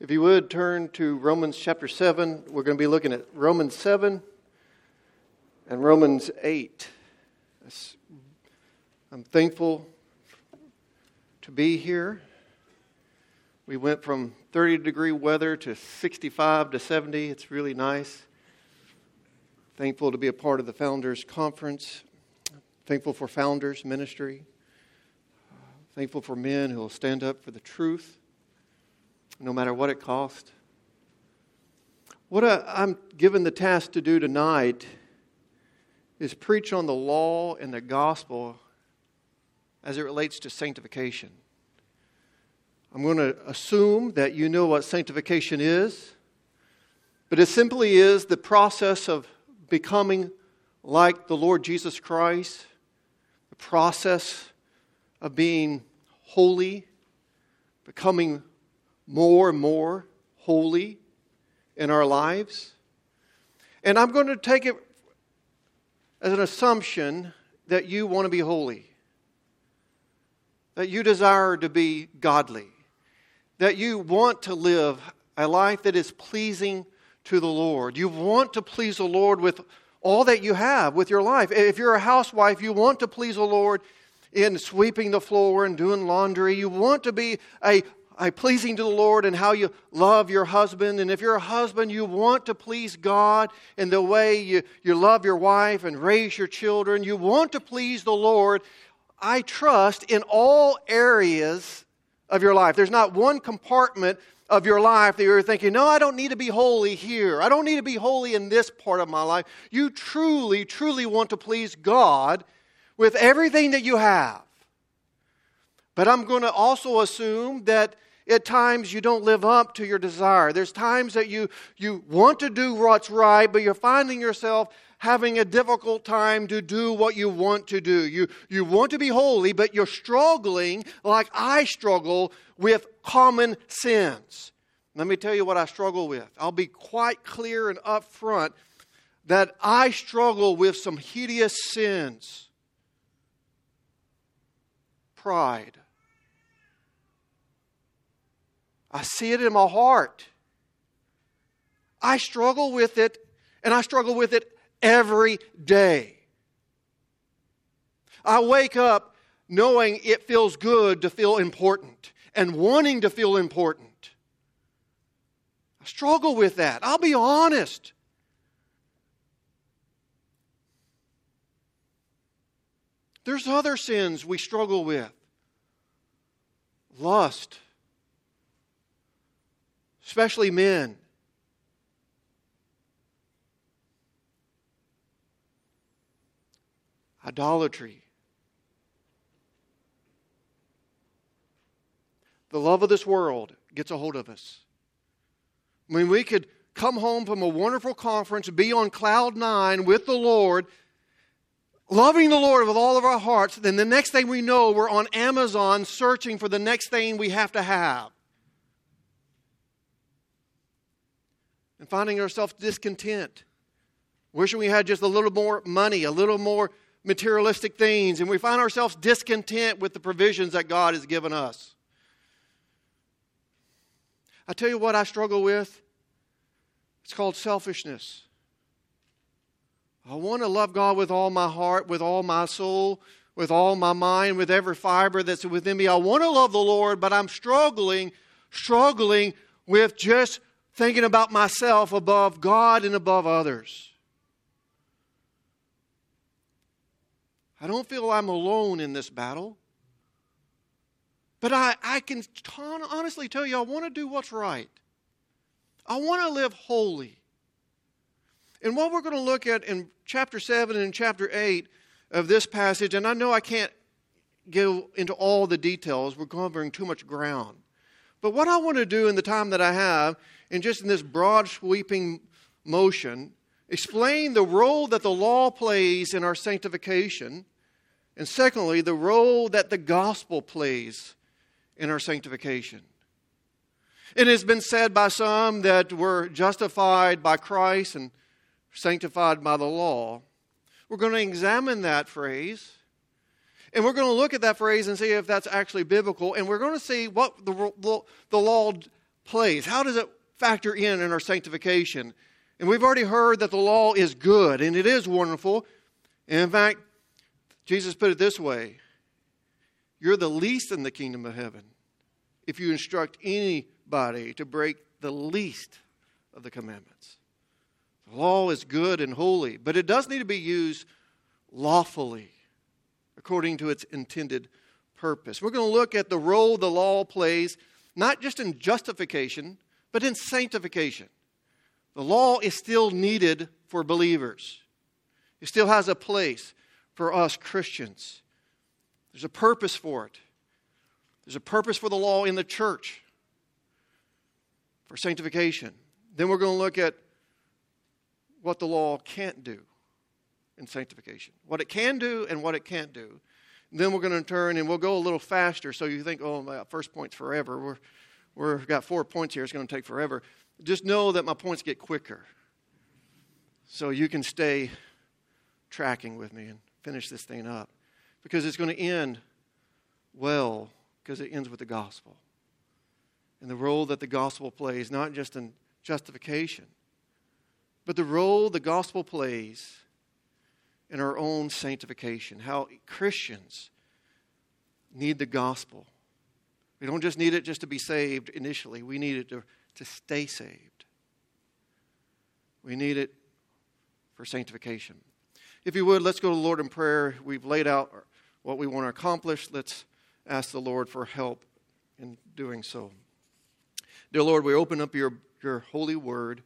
If you would turn to Romans chapter 7, we're going to be looking at Romans 7 and Romans 8. I'm thankful to be here. We went from 30 degree weather to 65 to 70. It's really nice. Thankful to be a part of the Founders Conference. Thankful for Founders Ministry. Thankful for men who will stand up for the truth no matter what it costs. What I'm given the task to do tonight is preach on the law and the gospel as it relates to sanctification. I'm going to assume that you know what sanctification is, but it simply is the process of becoming like the Lord Jesus Christ, the process of being holy, becoming more and more holy in our lives. And I'm going to take it as an assumption that you want to be holy, that you desire to be godly, that you want to live a life that is pleasing to the Lord. You want to please the Lord with all that you have with your life. If you're a housewife, you want to please the Lord in sweeping the floor and doing laundry. You want to be a uh, pleasing to the Lord and how you love your husband. And if you're a husband, you want to please God in the way you, you love your wife and raise your children. You want to please the Lord, I trust, in all areas of your life. There's not one compartment of your life that you're thinking, no, I don't need to be holy here. I don't need to be holy in this part of my life. You truly, truly want to please God with everything that you have. But I'm going to also assume that at times you don't live up to your desire. There's times that you, you want to do what's right, but you're finding yourself having a difficult time to do what you want to do. You, you want to be holy, but you're struggling like I struggle with common sins. Let me tell you what I struggle with. I'll be quite clear and upfront that I struggle with some hideous sins pride I see it in my heart. I struggle with it, and I struggle with it every day. I wake up knowing it feels good to feel important and wanting to feel important. I struggle with that. I'll be honest. There's other sins we struggle with lust especially men. Idolatry. The love of this world gets a hold of us. I mean, we could come home from a wonderful conference, be on cloud nine with the Lord, loving the Lord with all of our hearts. Then the next thing we know, we're on Amazon searching for the next thing we have to have. And finding ourselves discontent, wishing we had just a little more money, a little more materialistic things, and we find ourselves discontent with the provisions that God has given us. I tell you what I struggle with. It's called selfishness. I want to love God with all my heart, with all my soul, with all my mind, with every fiber that's within me. I want to love the Lord, but I'm struggling, struggling with just thinking about myself above God and above others. I don't feel I'm alone in this battle. But I, I can honestly tell you, I want to do what's right. I want to live holy. And what we're going to look at in chapter 7 and chapter 8 of this passage, and I know I can't go into all the details, we're covering too much ground. But what I want to do in the time that I have and just in this broad sweeping motion, explain the role that the law plays in our sanctification, and secondly, the role that the gospel plays in our sanctification. It has been said by some that we're justified by Christ and sanctified by the law. We're going to examine that phrase. And we're going to look at that phrase and see if that's actually biblical. And we're going to see what the, the law plays? How does it factor in in our sanctification? And we've already heard that the law is good and it is wonderful. And in fact, Jesus put it this way You're the least in the kingdom of heaven if you instruct anybody to break the least of the commandments. The law is good and holy, but it does need to be used lawfully according to its intended purpose. We're going to look at the role the law plays, not just in justification, but in sanctification. The law is still needed for believers, it still has a place for us Christians. There's a purpose for it. There's a purpose for the law in the church for sanctification. Then we're going to look at what the law can't do in sanctification. What it can do and what it can't do. Then we're going to turn and we'll go a little faster so you think, oh, my first point's forever. We're, we've got four points here. It's going to take forever. Just know that my points get quicker. So you can stay tracking with me and finish this thing up. Because it's going to end well, because it ends with the gospel. And the role that the gospel plays, not just in justification, but the role the gospel plays in our own sanctification, how Christians need the gospel. We don't just need it just to be saved initially, we need it to, to stay saved. We need it for sanctification. If you would, let's go to the Lord in prayer. We've laid out what we want to accomplish. Let's ask the Lord for help in doing so. Dear Lord, we open up your, your holy word.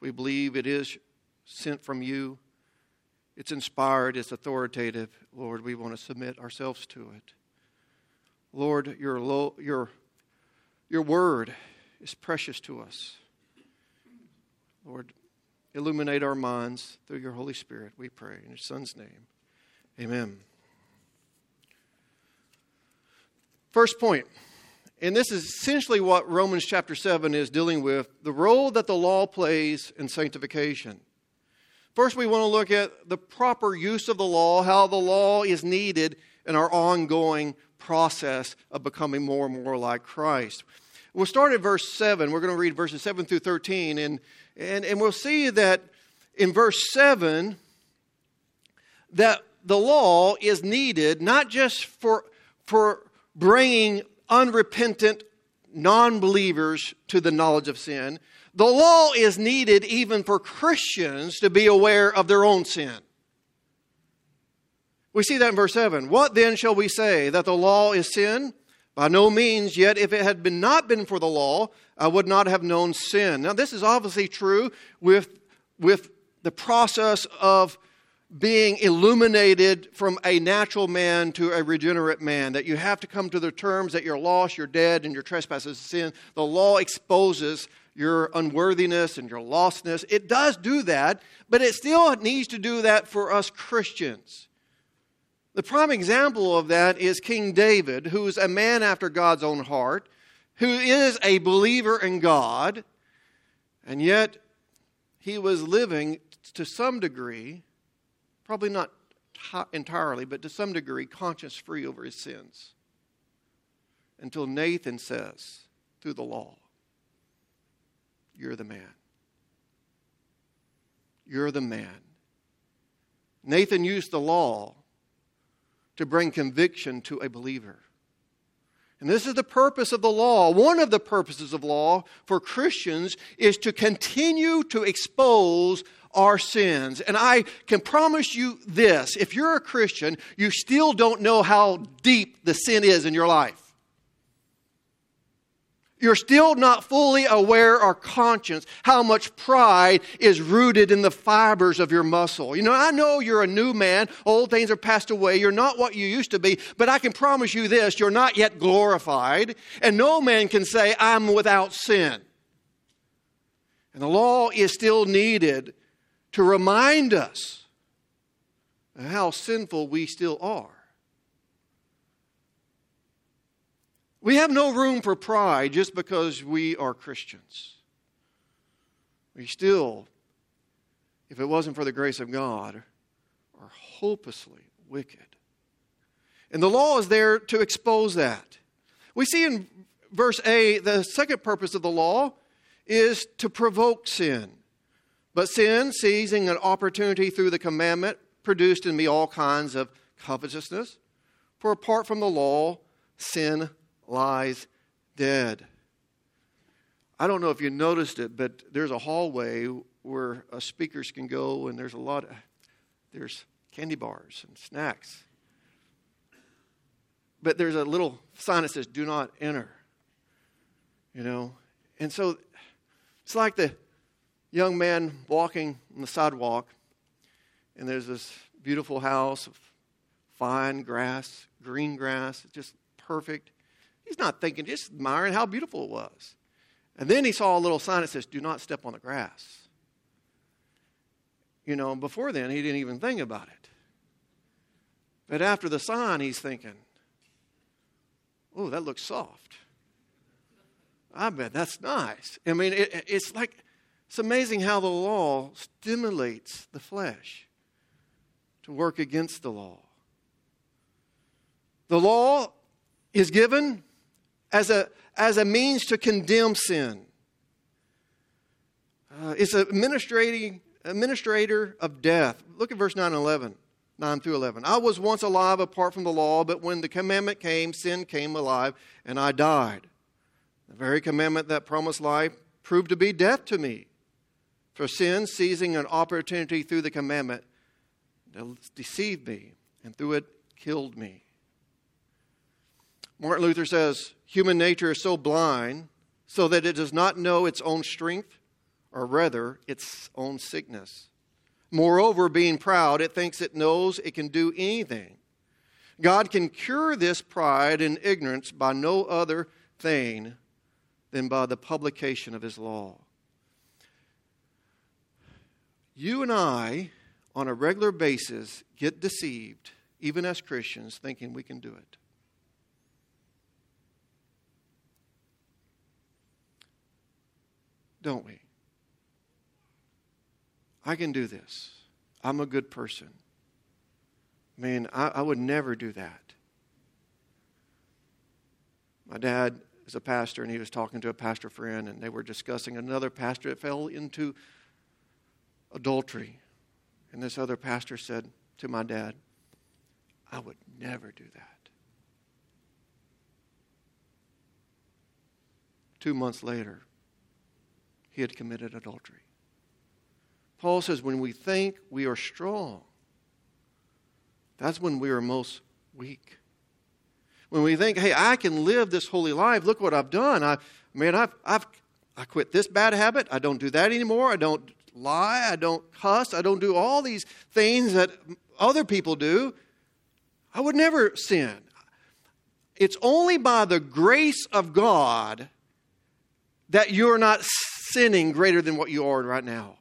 We believe it is sent from you. It's inspired, it's authoritative. Lord, we want to submit ourselves to it. Lord, your, lo- your, your word is precious to us. Lord, illuminate our minds through your Holy Spirit, we pray. In your Son's name, amen. First point, and this is essentially what Romans chapter 7 is dealing with the role that the law plays in sanctification. First, we want to look at the proper use of the law, how the law is needed in our ongoing process of becoming more and more like Christ. We'll start at verse 7. We're going to read verses 7 through 13, and, and, and we'll see that in verse 7 that the law is needed not just for, for bringing unrepentant non believers to the knowledge of sin, the law is needed even for Christians to be aware of their own sin. We see that in verse 7. What then shall we say? That the law is sin? By no means, yet if it had been not been for the law, I would not have known sin. Now, this is obviously true with, with the process of being illuminated from a natural man to a regenerate man, that you have to come to the terms that you're lost, you're dead, and your trespasses sin. The law exposes your unworthiness and your lostness. It does do that, but it still needs to do that for us Christians. The prime example of that is King David, who is a man after God's own heart, who is a believer in God, and yet he was living to some degree, probably not entirely, but to some degree, conscience free over his sins. Until Nathan says, through the law, you're the man. You're the man. Nathan used the law to bring conviction to a believer. And this is the purpose of the law. One of the purposes of law for Christians is to continue to expose our sins. And I can promise you this if you're a Christian, you still don't know how deep the sin is in your life you're still not fully aware or conscious how much pride is rooted in the fibers of your muscle. You know, I know you're a new man. Old things are passed away. You're not what you used to be. But I can promise you this you're not yet glorified. And no man can say, I'm without sin. And the law is still needed to remind us how sinful we still are. We have no room for pride just because we are Christians. We still, if it wasn't for the grace of God, are hopelessly wicked. And the law is there to expose that. We see in verse A, the second purpose of the law is to provoke sin. But sin, seizing an opportunity through the commandment, produced in me all kinds of covetousness. For apart from the law, sin lies dead. I don't know if you noticed it, but there's a hallway where uh, speakers can go, and there's a lot of there's candy bars and snacks. But there's a little sign that says, "Do not enter." You know, and so it's like the young man walking on the sidewalk, and there's this beautiful house of fine grass, green grass, just perfect. He's not thinking, just admiring how beautiful it was. And then he saw a little sign that says, Do not step on the grass. You know, before then, he didn't even think about it. But after the sign, he's thinking, Oh, that looks soft. I bet that's nice. I mean, it, it's like, it's amazing how the law stimulates the flesh to work against the law. The law is given as a, as a means to condemn sin. Uh, it's administrating, administrator of death. Look at verse 9 and 11. 9 through 11. I was once alive apart from the law, but when the commandment came, sin came alive, and I died. The very commandment that promised life proved to be death to me. For sin, seizing an opportunity through the commandment, deceived me, and through it killed me. Martin Luther says human nature is so blind so that it does not know its own strength, or rather, its own sickness. Moreover, being proud, it thinks it knows it can do anything. God can cure this pride and ignorance by no other thing than by the publication of His law. You and I, on a regular basis, get deceived, even as Christians, thinking we can do it. Don't we? I can do this. I'm a good person. Man, I, I would never do that. My dad is a pastor, and he was talking to a pastor friend, and they were discussing another pastor that fell into adultery. And this other pastor said to my dad, I would never do that. Two months later, he had committed adultery. Paul says, when we think we are strong, that's when we are most weak. When we think, hey, I can live this holy life, look what I've done. I man, I've I've I quit this bad habit. I don't do that anymore. I don't lie. I don't cuss. I don't do all these things that other people do. I would never sin. It's only by the grace of God that you're not sinning greater than what you are right now.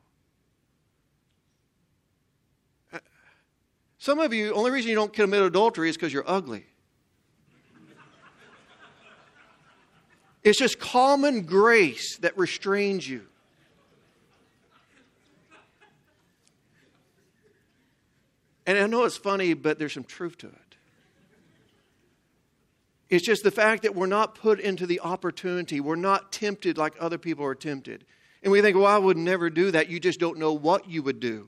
Some of you, only reason you don't commit adultery is because you're ugly. It's just common grace that restrains you. And I know it's funny, but there's some truth to it. It's just the fact that we're not put into the opportunity. We're not tempted like other people are tempted. And we think, well, I would never do that. You just don't know what you would do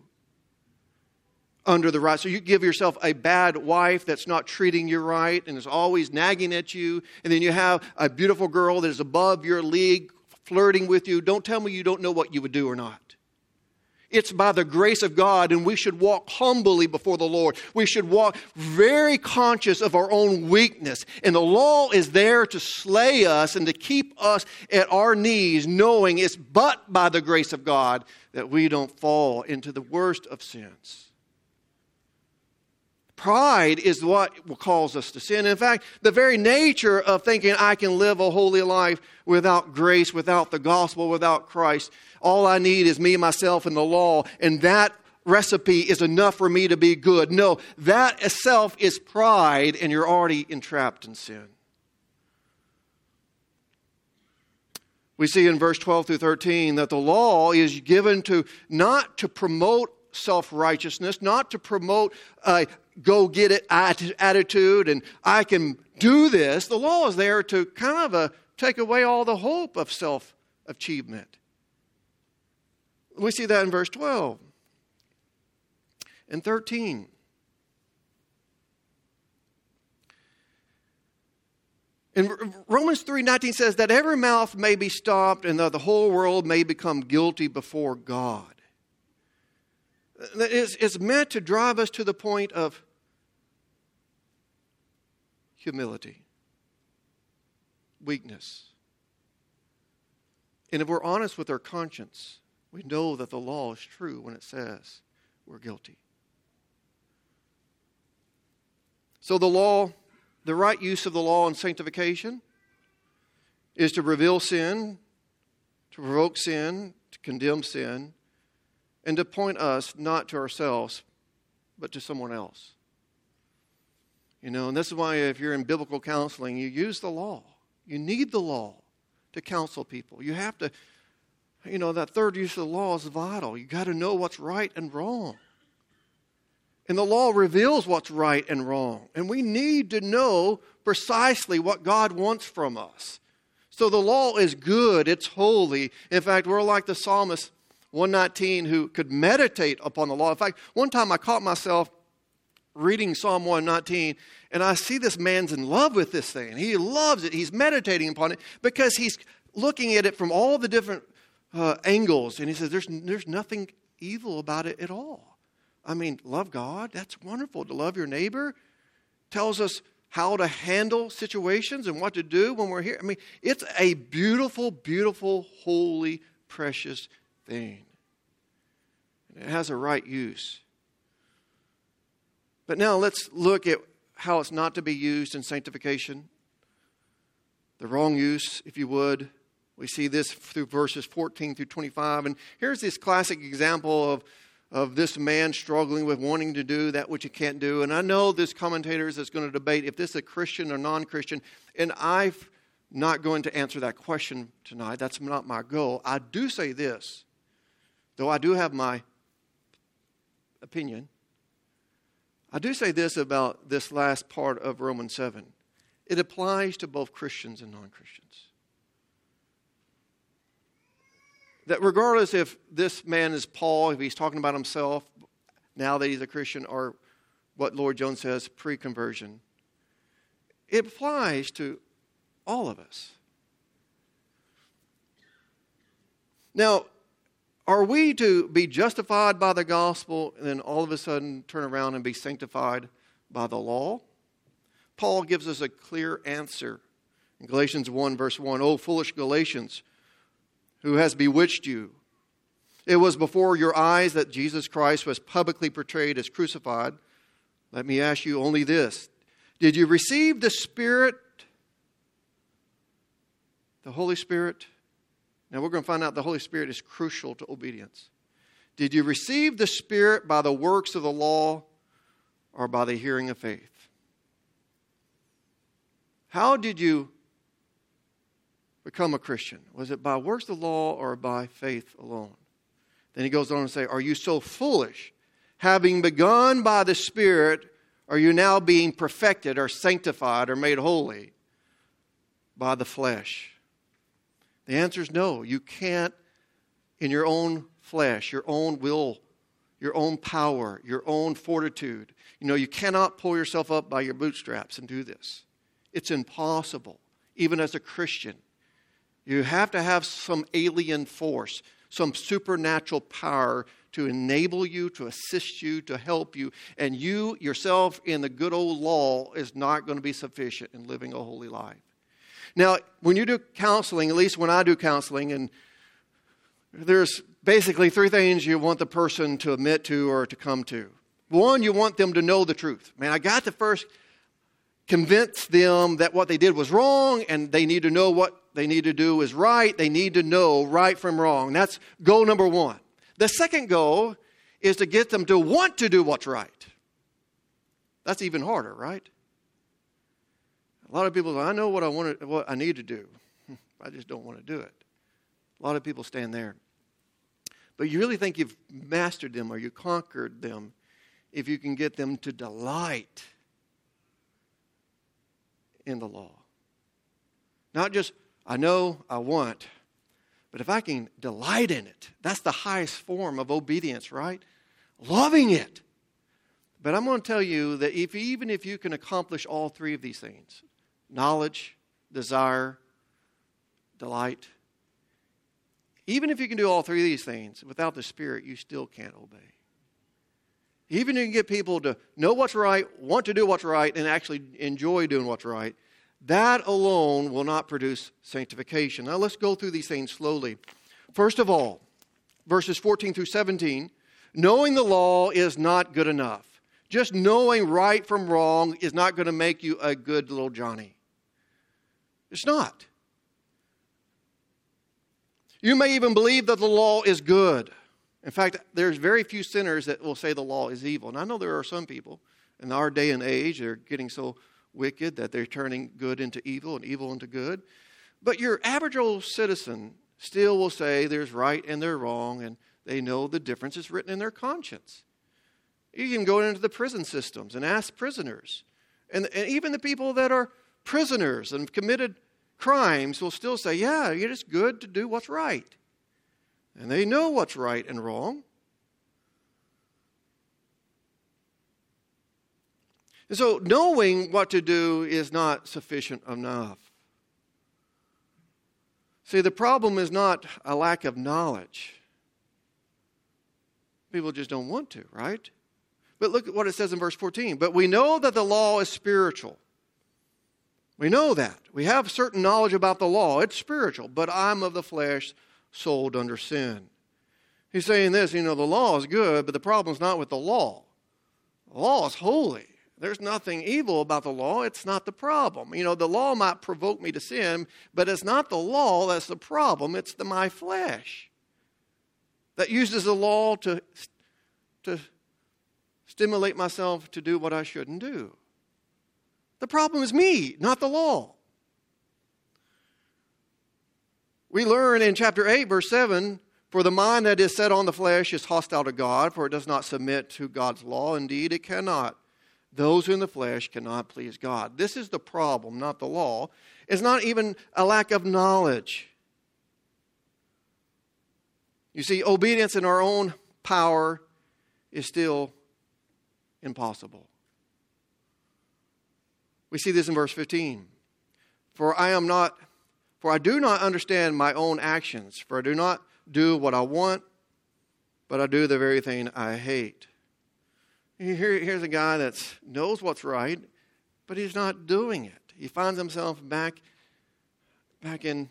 under the right. So you give yourself a bad wife that's not treating you right and is always nagging at you. And then you have a beautiful girl that is above your league flirting with you. Don't tell me you don't know what you would do or not. It's by the grace of God, and we should walk humbly before the Lord. We should walk very conscious of our own weakness. And the law is there to slay us and to keep us at our knees, knowing it's but by the grace of God that we don't fall into the worst of sins. Pride is what will cause us to sin. In fact, the very nature of thinking I can live a holy life without grace, without the gospel, without Christ, all I need is me, myself, and the law, and that recipe is enough for me to be good. No, that itself is pride, and you're already entrapped in sin. We see in verse 12 through 13 that the law is given to not to promote self righteousness, not to promote a go get it attitude and I can do this. The law is there to kind of uh, take away all the hope of self achievement. We see that in verse 12 and 13. And Romans 3:19 says that every mouth may be stopped and that the whole world may become guilty before God. It's, it's meant to drive us to the point of humility, weakness. And if we're honest with our conscience, we know that the law is true when it says we're guilty. So the law the right use of the law in sanctification is to reveal sin, to provoke sin, to condemn sin, and to point us not to ourselves, but to someone else. You know, and this is why if you're in biblical counseling, you use the law. You need the law to counsel people. You have to, you know, that third use of the law is vital. You got to know what's right and wrong. And the law reveals what's right and wrong. And we need to know precisely what God wants from us. So the law is good, it's holy. In fact, we're like the psalmist 119 who could meditate upon the law. In fact, one time I caught myself reading Psalm 119 and I see this man's in love with this thing. He loves it. He's meditating upon it because he's looking at it from all the different uh, angles. And he says, there's, there's nothing evil about it at all. I mean, love God. That's wonderful. To love your neighbor tells us how to handle situations and what to do when we're here. I mean, it's a beautiful, beautiful, holy, precious thing. And it has a right use. But now let's look at how it's not to be used in sanctification. The wrong use, if you would. We see this through verses 14 through 25. And here's this classic example of of this man struggling with wanting to do that which he can't do. And I know this commentator is going to debate if this is a Christian or non Christian, and I'm not going to answer that question tonight. That's not my goal. I do say this, though I do have my opinion. I do say this about this last part of Romans 7. It applies to both Christians and non Christians. that regardless if this man is Paul, if he's talking about himself now that he's a Christian, or what Lloyd Jones says, pre conversion, it applies to all of us. Now, are we to be justified by the gospel and then all of a sudden turn around and be sanctified by the law? Paul gives us a clear answer in Galatians 1, verse 1. Oh, foolish Galatians who has bewitched you. It was before your eyes that Jesus Christ was publicly portrayed as crucified. Let me ask you only this Did you receive the Spirit, the Holy Spirit? Now we're going to find out the Holy Spirit is crucial to obedience. Did you receive the Spirit by the works of the law or by the hearing of faith? How did you become a Christian? Was it by works of the law or by faith alone? Then he goes on to say, Are you so foolish? Having begun by the Spirit, are you now being perfected or sanctified or made holy by the flesh? The answer is no. You can't, in your own flesh, your own will, your own power, your own fortitude. You know, you cannot pull yourself up by your bootstraps and do this. It's impossible, even as a Christian. You have to have some alien force, some supernatural power to enable you, to assist you, to help you. And you yourself, in the good old law, is not going to be sufficient in living a holy life. Now, when you do counseling, at least when I do counseling, and there's basically three things you want the person to admit to or to come to. One, you want them to know the truth. Man, I got to first convince them that what they did was wrong and they need to know what they need to do is right. They need to know right from wrong. That's goal number one. The second goal is to get them to want to do what's right. That's even harder, right? A lot of people say, I know what I want to, what I need to do. I just don't want to do it. A lot of people stand there. But you really think you've mastered them or you conquered them if you can get them to delight in the law. Not just I know I want, but if I can delight in it, that's the highest form of obedience, right? Loving it. But I'm going to tell you that if, even if you can accomplish all three of these things knowledge, desire, delight even if you can do all three of these things, without the Spirit, you still can't obey. Even if you can get people to know what's right, want to do what's right, and actually enjoy doing what's right, that alone will not produce sanctification. Now let's go through these things slowly. First of all, verses 14 through 17 knowing the law is not good enough. Just knowing right from wrong is not going to make you a good little Johnny. It's not. You may even believe that the law is good. In fact, there's very few sinners that will say the law is evil. And I know there are some people in our day and age, they're getting so wicked that they're turning good into evil and evil into good. But your average old citizen still will say there's right and there's wrong, and they know the difference is written in their conscience. You can go into the prison systems and ask prisoners. And, and even the people that are prisoners and have committed crimes will still say, yeah, it is good to do what's right. And they know what's right and wrong. And so, knowing what to do is not sufficient enough. See, the problem is not a lack of knowledge. People just don't want to, right? But look at what it says in verse 14. But we know that the law is spiritual. We know that. We have certain knowledge about the law. It's spiritual, but I'm of the flesh, sold under sin. He's saying this, you know, the law is good, but the problem's not with the law. The law is holy. There's nothing evil about the law. It's not the problem. You know, the law might provoke me to sin, but it's not the law that's the problem. It's the, my flesh that uses the law to, to stimulate myself to do what I shouldn't do. The problem is me, not the law. We learn in chapter 8, verse 7 For the mind that is set on the flesh is hostile to God, for it does not submit to God's law. Indeed, it cannot. Those who in the flesh cannot please God. This is the problem, not the law. It's not even a lack of knowledge. You see, obedience in our own power is still impossible. We see this in verse 15. For I am not, for I do not understand my own actions, for I do not do what I want, but I do the very thing I hate. Here, here's a guy that knows what's right, but he's not doing it. He finds himself back, back in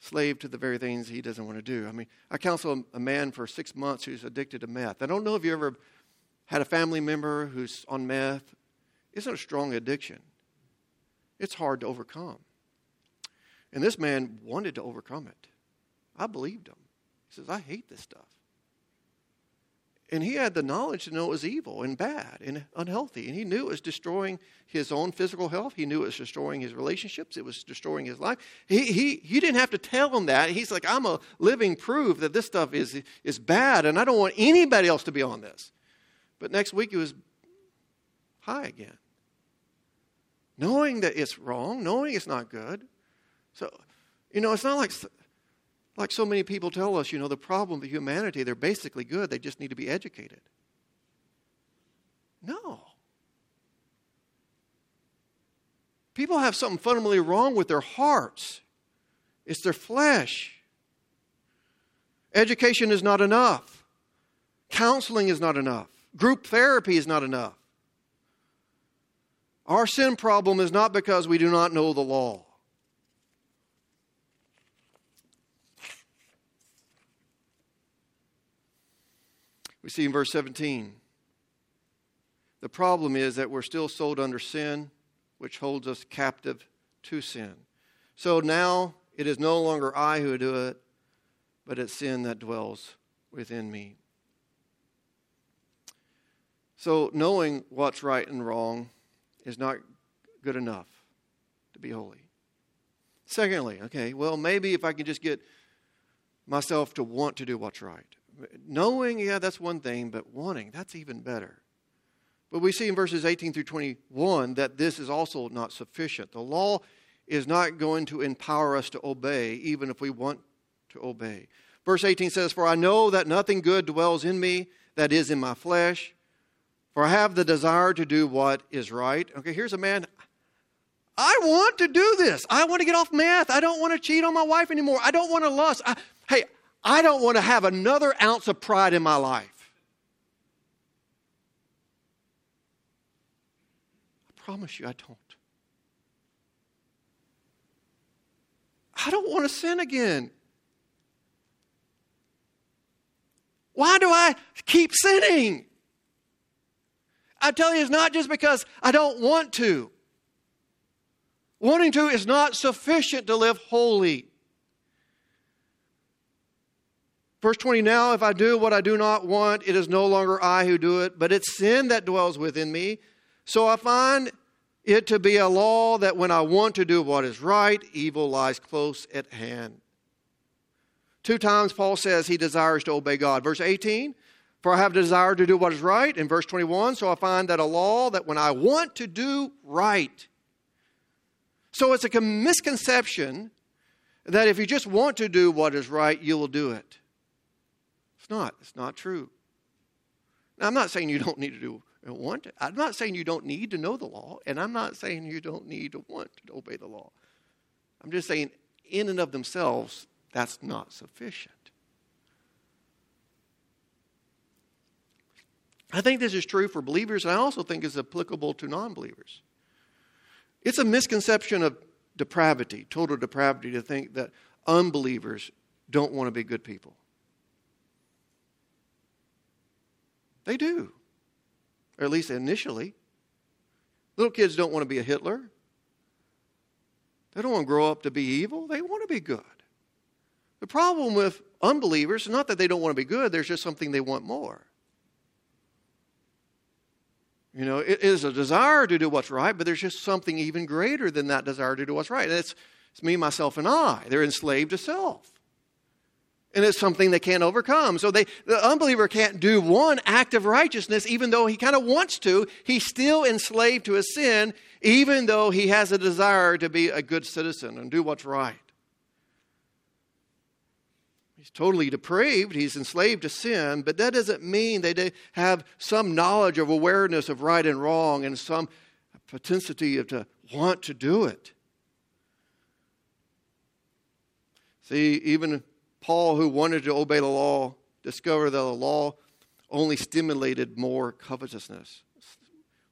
slave to the very things he doesn't want to do. I mean, I counsel a man for six months who's addicted to meth. I don't know if you ever had a family member who's on meth isn't a strong addiction. It's hard to overcome. And this man wanted to overcome it. I believed him. He says, I hate this stuff. And he had the knowledge to know it was evil and bad and unhealthy. And he knew it was destroying his own physical health. He knew it was destroying his relationships. It was destroying his life. He, he, he didn't have to tell him that. He's like, I'm a living proof that this stuff is, is bad, and I don't want anybody else to be on this. But next week, he was high again knowing that it's wrong, knowing it's not good. So, you know, it's not like like so many people tell us, you know, the problem of humanity, they're basically good, they just need to be educated. No. People have something fundamentally wrong with their hearts. It's their flesh. Education is not enough. Counseling is not enough. Group therapy is not enough. Our sin problem is not because we do not know the law. We see in verse 17 the problem is that we're still sold under sin, which holds us captive to sin. So now it is no longer I who do it, but it's sin that dwells within me. So knowing what's right and wrong is not good enough to be holy. Secondly, okay, well, maybe if I can just get myself to want to do what's right. Knowing, yeah, that's one thing, but wanting, that's even better. But we see in verses 18 through 21 that this is also not sufficient. The law is not going to empower us to obey, even if we want to obey. Verse 18 says, For I know that nothing good dwells in me, that is in my flesh. For I have the desire to do what is right. Okay, here's a man. I want to do this. I want to get off meth. I don't want to cheat on my wife anymore. I don't want to lust. I, hey, I don't want to have another ounce of pride in my life. I promise you, I don't. I don't want to sin again. Why do I keep sinning? I tell you, it's not just because I don't want to. Wanting to is not sufficient to live holy. Verse 20 Now, if I do what I do not want, it is no longer I who do it, but it's sin that dwells within me. So I find it to be a law that when I want to do what is right, evil lies close at hand. Two times Paul says he desires to obey God. Verse 18, for I have a desire to do what is right. In verse 21, so I find that a law that when I want to do right. So it's a misconception that if you just want to do what is right, you will do it. It's not. It's not true. Now, I'm not saying you don't need to do want to. I'm not saying you don't need to know the law, and I'm not saying you don't need to want to obey the law. I'm just saying, in and of themselves, that's not sufficient. I think this is true for believers, and I also think it's applicable to non believers. It's a misconception of depravity, total depravity, to think that unbelievers don't want to be good people. They do, or at least initially. Little kids don't want to be a Hitler. They don't want to grow up to be evil. They want to be good. The problem with unbelievers is not that they don't want to be good, there's just something they want more. You know, it is a desire to do what's right, but there's just something even greater than that desire to do what's right. And it's, it's me, myself, and I. They're enslaved to self. And it's something they can't overcome. So they, the unbeliever can't do one act of righteousness, even though he kind of wants to. He's still enslaved to his sin, even though he has a desire to be a good citizen and do what's right. He's totally depraved. He's enslaved to sin, but that doesn't mean they have some knowledge of awareness of right and wrong and some propensity to want to do it. See, even Paul, who wanted to obey the law, discovered that the law only stimulated more covetousness.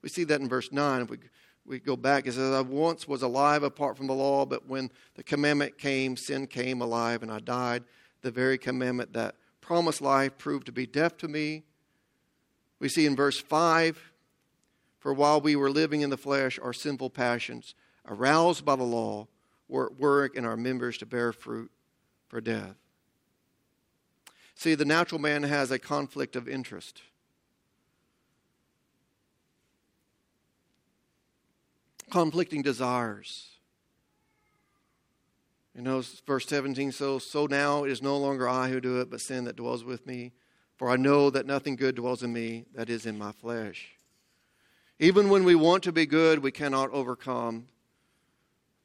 We see that in verse 9. If we, we go back, it says, I once was alive apart from the law, but when the commandment came, sin came alive, and I died the very commandment that promised life proved to be death to me. We see in verse 5 For while we were living in the flesh, our sinful passions, aroused by the law, were at work in our members to bear fruit for death. See, the natural man has a conflict of interest. Conflicting desires. You know, verse 17, so, so now it is no longer I who do it, but sin that dwells with me. For I know that nothing good dwells in me, that is in my flesh. Even when we want to be good, we cannot overcome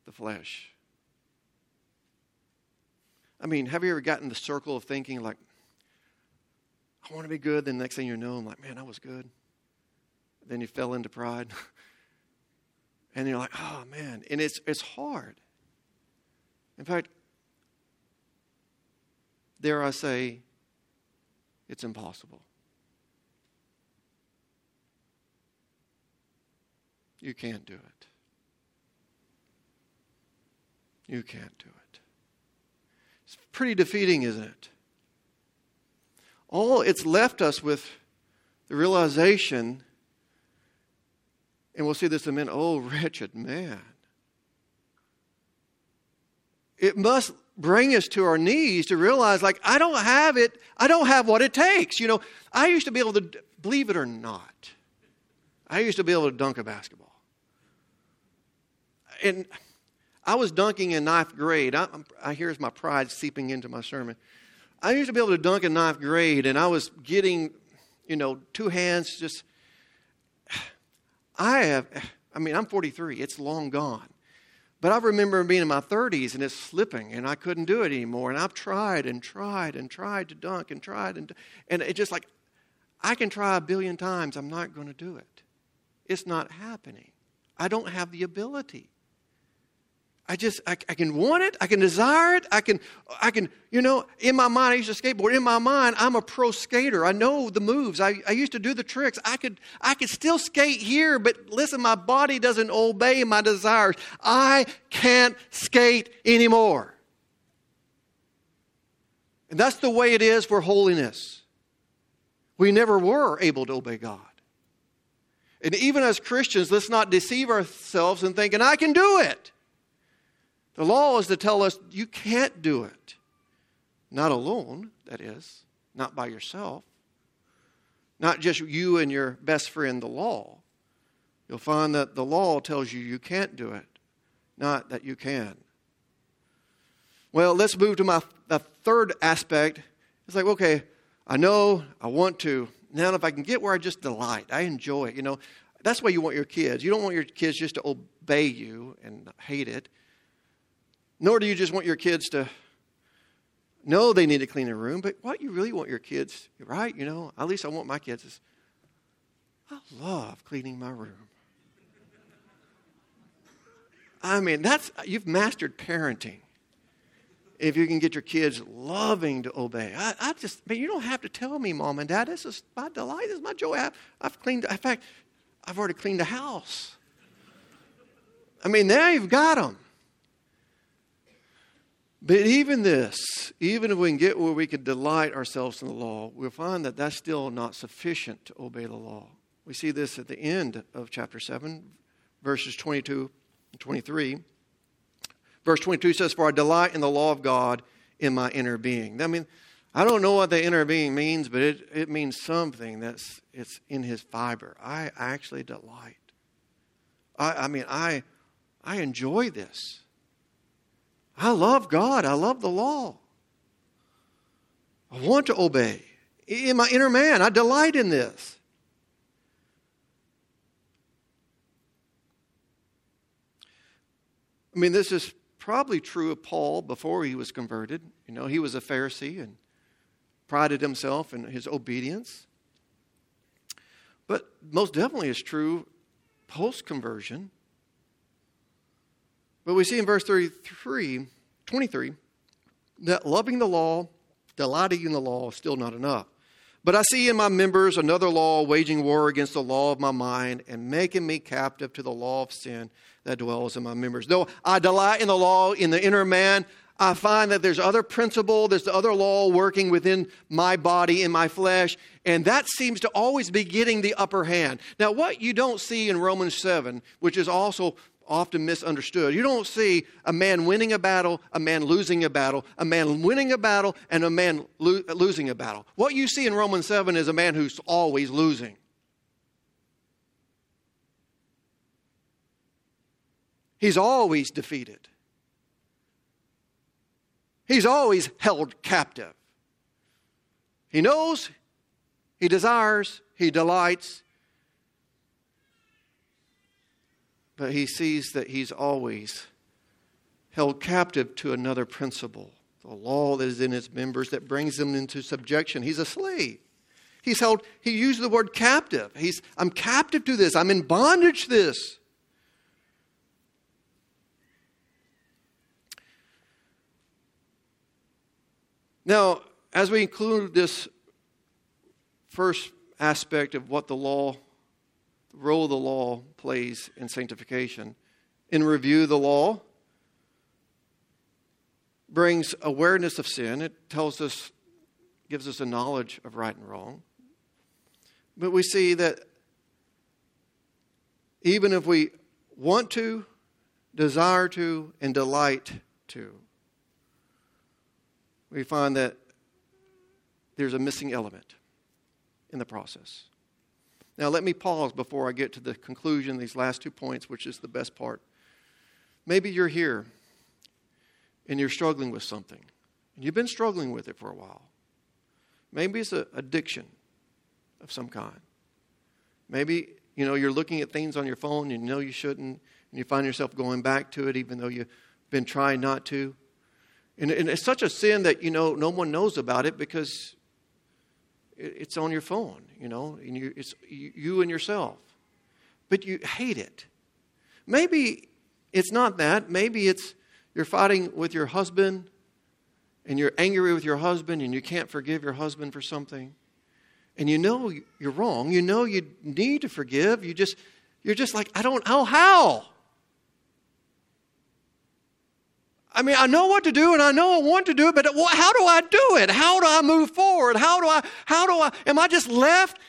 the flesh. I mean, have you ever gotten the circle of thinking like, I want to be good, then the next thing you know, I'm like, man, I was good. Then you fell into pride. and you're like, oh man. And it's it's hard. In fact, dare I say, it's impossible. You can't do it. You can't do it. It's pretty defeating, isn't it? All it's left us with the realization, and we'll see this in a minute oh, wretched man it must bring us to our knees to realize like i don't have it. I don't have what it takes. You know i used to be able to believe it or not i used to be able to dunk a basketball. And i was dunking in ninth grade. I, I here's my pride seeping into my sermon. I used to be able to dunk in ninth grade and i was getting you know two hands just i have i mean i'm 43 it's long gone But I remember being in my 30s and it's slipping and I couldn't do it anymore. And I've tried and tried and tried to dunk and tried and and it's just like I can try a billion times. I'm not going to do it. It's not happening. I don't have the ability. I just I, I, can want it. I can desire it. I can I can you know in my mind I used to skateboard. In my mind I'm a pro skater. I know the moves. I, I used to do the tricks. I could I could still skate here, but listen, my body doesn't obey my desires. I can't skate anymore. And that's the way it is for holiness. We never were able to obey God. And even as Christians, let's not deceive ourselves in thinking I can do it. The law is to tell us you can't do it. Not alone, that is, not by yourself. Not just you and your best friend, the law. You'll find that the law tells you you can't do it, not that you can. Well, let's move to my the third aspect. It's like, okay, I know, I want to. Now, if I can get where I just delight, I enjoy it. You know, that's why you want your kids. You don't want your kids just to obey you and hate it. Nor do you just want your kids to know they need to clean their room, but what you really want your kids, right? You know, at least I want my kids is, I love cleaning my room. I mean, that's, you've mastered parenting. If you can get your kids loving to obey. I, I just, man, you don't have to tell me, mom and dad, this is my delight, this is my joy. I, I've cleaned, in fact, I've already cleaned the house. I mean, now you've got them. But even this, even if we can get where we can delight ourselves in the law, we'll find that that's still not sufficient to obey the law. We see this at the end of chapter 7, verses 22 and 23. Verse 22 says, For I delight in the law of God in my inner being. I mean, I don't know what the inner being means, but it, it means something that's it's in his fiber. I actually delight. I, I mean, I, I enjoy this. I love God. I love the law. I want to obey. In my inner man, I delight in this. I mean, this is probably true of Paul before he was converted. You know, he was a Pharisee and prided himself in his obedience. But most definitely is true post conversion. But we see in verse 33, 23 that loving the law, delighting in the law is still not enough. But I see in my members another law waging war against the law of my mind and making me captive to the law of sin that dwells in my members. Though I delight in the law in the inner man, I find that there's other principle, there's the other law working within my body, in my flesh, and that seems to always be getting the upper hand. Now, what you don't see in Romans 7, which is also often misunderstood. You don't see a man winning a battle, a man losing a battle, a man winning a battle, and a man lo- losing a battle. What you see in Romans 7 is a man who's always losing. He's always defeated. He's always held captive. He knows, he desires, he delights, but he sees that he's always held captive to another principle, the law that is in his members that brings them into subjection. He's a slave. He's held, he used the word captive. He's, I'm captive to this, I'm in bondage to this. Now, as we include this first aspect of what the law role the law plays in sanctification. In review, the law brings awareness of sin. It tells us, gives us a knowledge of right and wrong. But we see that even if we want to, desire to, and delight to, we find that there's a missing element in the process. Now, let me pause before I get to the conclusion, these last two points, which is the best part. Maybe you're here and you're struggling with something, and you've been struggling with it for a while. Maybe it's an addiction of some kind. Maybe, you know, you're looking at things on your phone you know you shouldn't, and you find yourself going back to it even though you've been trying not to. And, and it's such a sin that, you know, no one knows about it because it's on your phone, you know, and you, it's you and yourself. But you hate it. Maybe it's not that. Maybe it's you're fighting with your husband and you're angry with your husband and you can't forgive your husband for something. And you know you're wrong. You know you need to forgive. You just you're just like, I don't know how. I mean, I know what to do and I know I want to do it, but how do I do it? How do I move forward? How do I, how do I, am I just left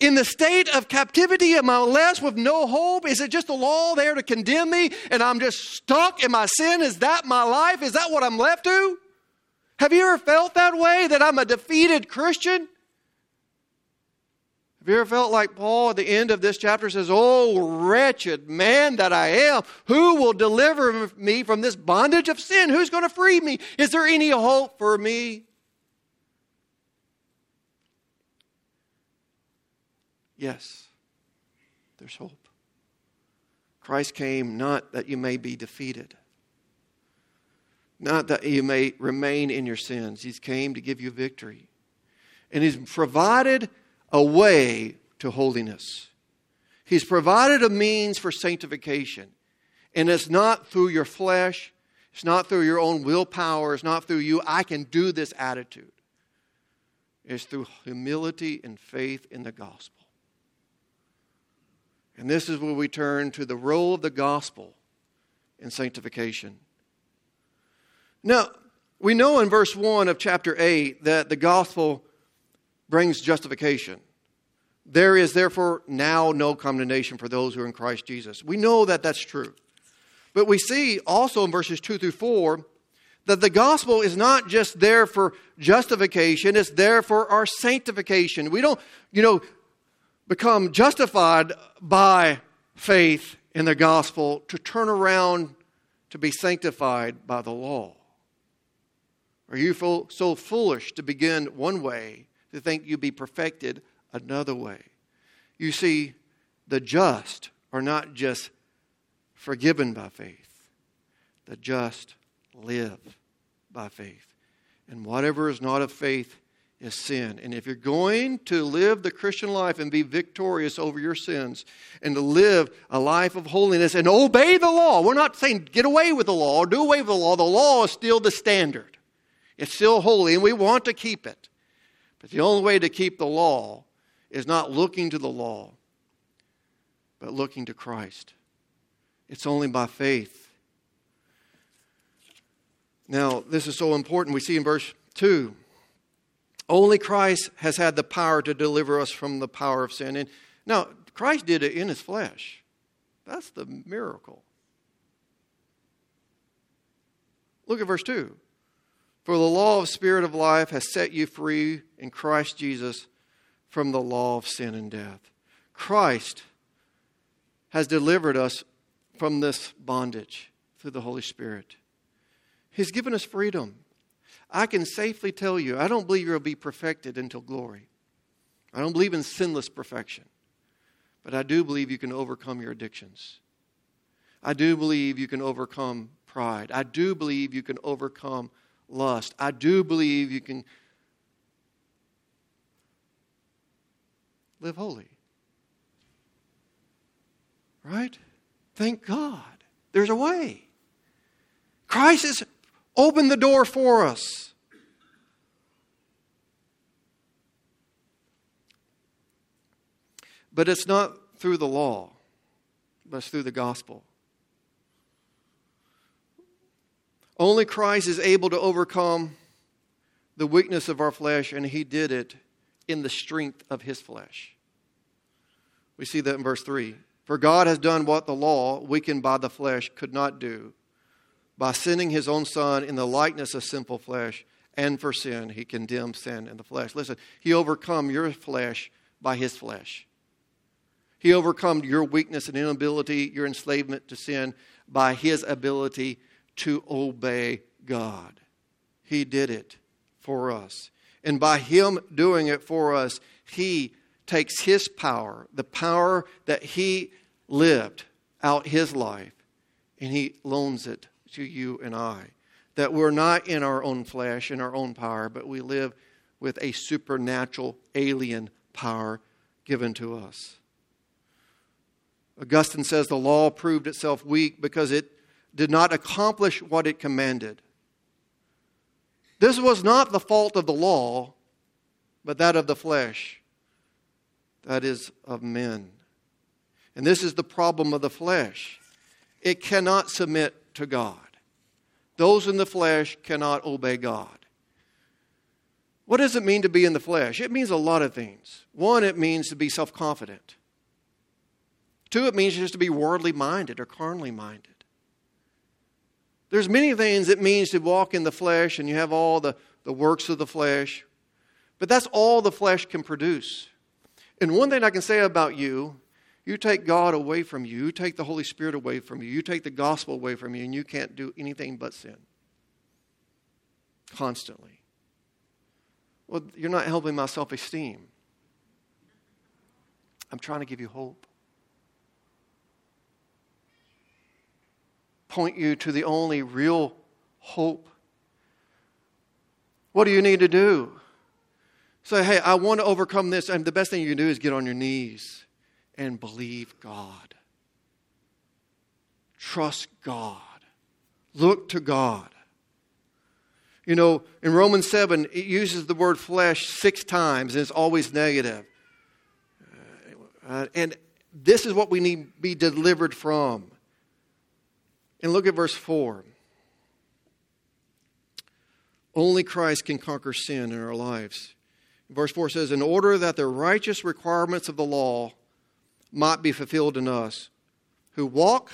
in the state of captivity? Am I left with no hope? Is it just the law there to condemn me and I'm just stuck in my sin? Is that my life? Is that what I'm left to? Have you ever felt that way that I'm a defeated Christian? Have you ever felt like Paul at the end of this chapter says, Oh, wretched man that I am, who will deliver me from this bondage of sin? Who's going to free me? Is there any hope for me? Yes, there's hope. Christ came not that you may be defeated, not that you may remain in your sins. He's came to give you victory. And He's provided a way to holiness. He's provided a means for sanctification. And it's not through your flesh, it's not through your own willpower, it's not through you, I can do this attitude. It's through humility and faith in the gospel. And this is where we turn to the role of the gospel in sanctification. Now, we know in verse 1 of chapter 8 that the gospel brings justification. There is therefore now no condemnation for those who are in Christ Jesus. We know that that's true. But we see also in verses 2 through 4 that the gospel is not just there for justification, it's there for our sanctification. We don't, you know, become justified by faith in the gospel to turn around to be sanctified by the law. Are you so foolish to begin one way to think you'd be perfected another way. You see, the just are not just forgiven by faith, the just live by faith. And whatever is not of faith is sin. And if you're going to live the Christian life and be victorious over your sins and to live a life of holiness and obey the law, we're not saying get away with the law or do away with the law. The law is still the standard, it's still holy, and we want to keep it. But the only way to keep the law is not looking to the law, but looking to Christ. It's only by faith. Now, this is so important. We see in verse 2 only Christ has had the power to deliver us from the power of sin. And now, Christ did it in his flesh. That's the miracle. Look at verse 2. For the law of spirit of life has set you free in Christ Jesus from the law of sin and death. Christ has delivered us from this bondage through the Holy Spirit. He's given us freedom. I can safely tell you, I don't believe you'll be perfected until glory. I don't believe in sinless perfection. But I do believe you can overcome your addictions. I do believe you can overcome pride. I do believe you can overcome lust. I do believe you can live holy. Right? Thank God. There's a way. Christ has opened the door for us. But it's not through the law, but it's through the gospel. Only Christ is able to overcome the weakness of our flesh, and He did it in the strength of his flesh. We see that in verse 3. For God has done what the law, weakened by the flesh, could not do. By sending his own Son in the likeness of sinful flesh, and for sin, he condemned sin in the flesh. Listen, he overcome your flesh by his flesh. He overcome your weakness and inability, your enslavement to sin, by his ability to obey God. He did it for us. And by Him doing it for us, He takes His power, the power that He lived out His life, and He loans it to you and I. That we're not in our own flesh, in our own power, but we live with a supernatural alien power given to us. Augustine says the law proved itself weak because it did not accomplish what it commanded. This was not the fault of the law, but that of the flesh, that is, of men. And this is the problem of the flesh it cannot submit to God. Those in the flesh cannot obey God. What does it mean to be in the flesh? It means a lot of things. One, it means to be self confident. Two, it means just to be worldly minded or carnally minded. There's many things it means to walk in the flesh and you have all the, the works of the flesh, but that's all the flesh can produce. And one thing I can say about you you take God away from you, you take the Holy Spirit away from you, you take the gospel away from you, and you can't do anything but sin. Constantly. Well, you're not helping my self esteem. I'm trying to give you hope. Point you to the only real hope. What do you need to do? Say, hey, I want to overcome this, and the best thing you can do is get on your knees and believe God. Trust God. Look to God. You know, in Romans 7, it uses the word flesh six times, and it's always negative. Uh, and this is what we need to be delivered from. And look at verse 4. Only Christ can conquer sin in our lives. Verse 4 says, In order that the righteous requirements of the law might be fulfilled in us, who walk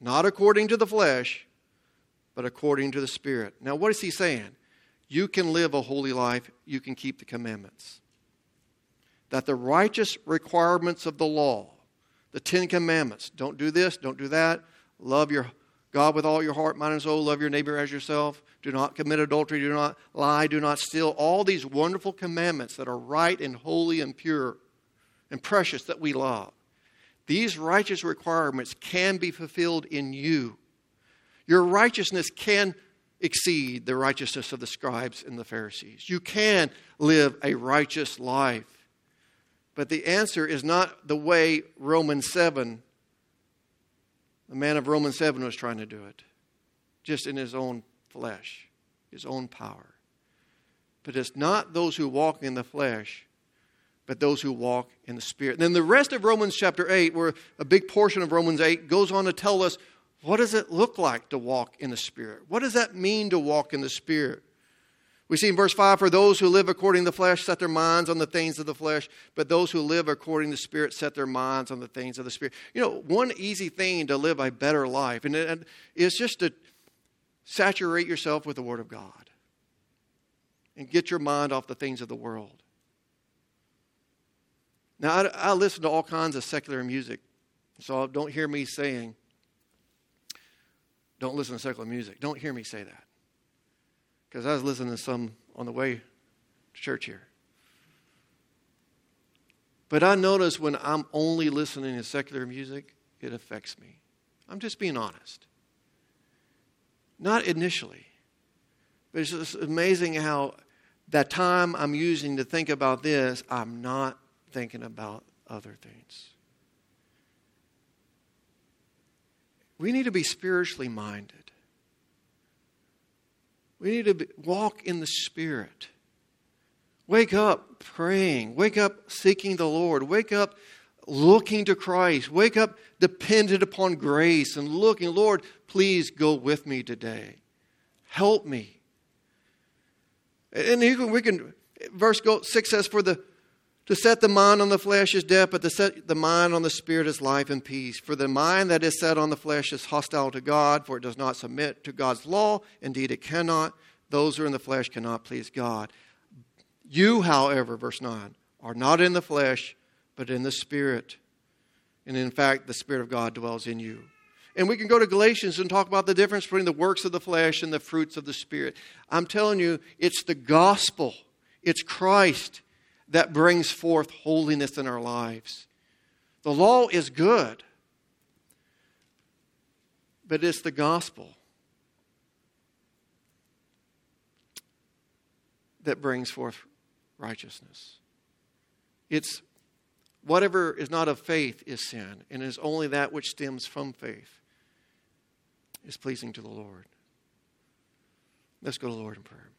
not according to the flesh, but according to the Spirit. Now, what is he saying? You can live a holy life, you can keep the commandments. That the righteous requirements of the law, the Ten Commandments, don't do this, don't do that, love your God with all your heart, mind, and soul, love your neighbor as yourself, do not commit adultery, do not lie, do not steal, all these wonderful commandments that are right and holy and pure and precious that we love. These righteous requirements can be fulfilled in you. Your righteousness can exceed the righteousness of the scribes and the Pharisees. You can live a righteous life. But the answer is not the way Romans 7, the man of Romans 7 was trying to do it, just in his own flesh, his own power. But it's not those who walk in the flesh but those who walk in the Spirit. And then the rest of Romans chapter 8, where a big portion of Romans 8 goes on to tell us what does it look like to walk in the Spirit? What does that mean to walk in the Spirit? We see in verse 5 For those who live according to the flesh set their minds on the things of the flesh, but those who live according to the Spirit set their minds on the things of the Spirit. You know, one easy thing to live a better life, and it's just to saturate yourself with the Word of God and get your mind off the things of the world. Now, I, I listen to all kinds of secular music, so don't hear me saying, don't listen to secular music. Don't hear me say that. Because I was listening to some on the way to church here. But I notice when I'm only listening to secular music, it affects me. I'm just being honest. Not initially, but it's just amazing how that time I'm using to think about this, I'm not thinking about other things. We need to be spiritually minded. We need to be, walk in the Spirit. Wake up praying. Wake up seeking the Lord. Wake up looking to Christ. Wake up dependent upon grace and looking, Lord, please go with me today. Help me. And we can, verse 6 says, For the to set the mind on the flesh is death, but to set the mind on the spirit is life and peace. For the mind that is set on the flesh is hostile to God, for it does not submit to God's law. Indeed, it cannot. Those who are in the flesh cannot please God. You, however, verse 9, are not in the flesh, but in the spirit. And in fact, the Spirit of God dwells in you. And we can go to Galatians and talk about the difference between the works of the flesh and the fruits of the Spirit. I'm telling you, it's the gospel, it's Christ that brings forth holiness in our lives. The law is good. But it's the gospel that brings forth righteousness. It's whatever is not of faith is sin, and is only that which stems from faith is pleasing to the Lord. Let's go to the Lord in prayer.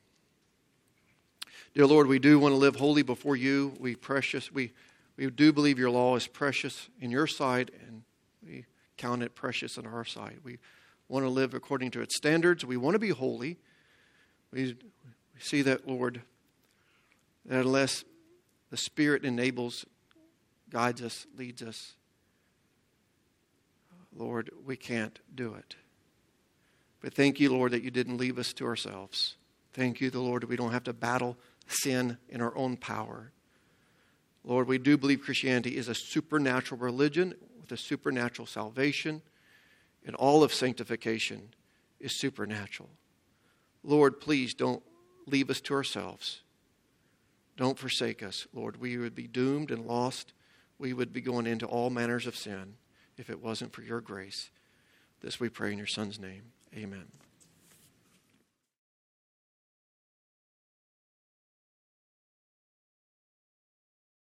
Dear Lord, we do want to live holy before you. We precious we we do believe your law is precious in your sight, and we count it precious in our sight. We want to live according to its standards. We want to be holy. We, we see that, Lord, that unless the Spirit enables, guides us, leads us, Lord, we can't do it. But thank you, Lord, that you didn't leave us to ourselves. Thank you, the Lord, that we don't have to battle sin in our own power. Lord, we do believe Christianity is a supernatural religion with a supernatural salvation, and all of sanctification is supernatural. Lord, please don't leave us to ourselves. Don't forsake us, Lord. We would be doomed and lost. We would be going into all manners of sin if it wasn't for your grace. This we pray in your Son's name. Amen.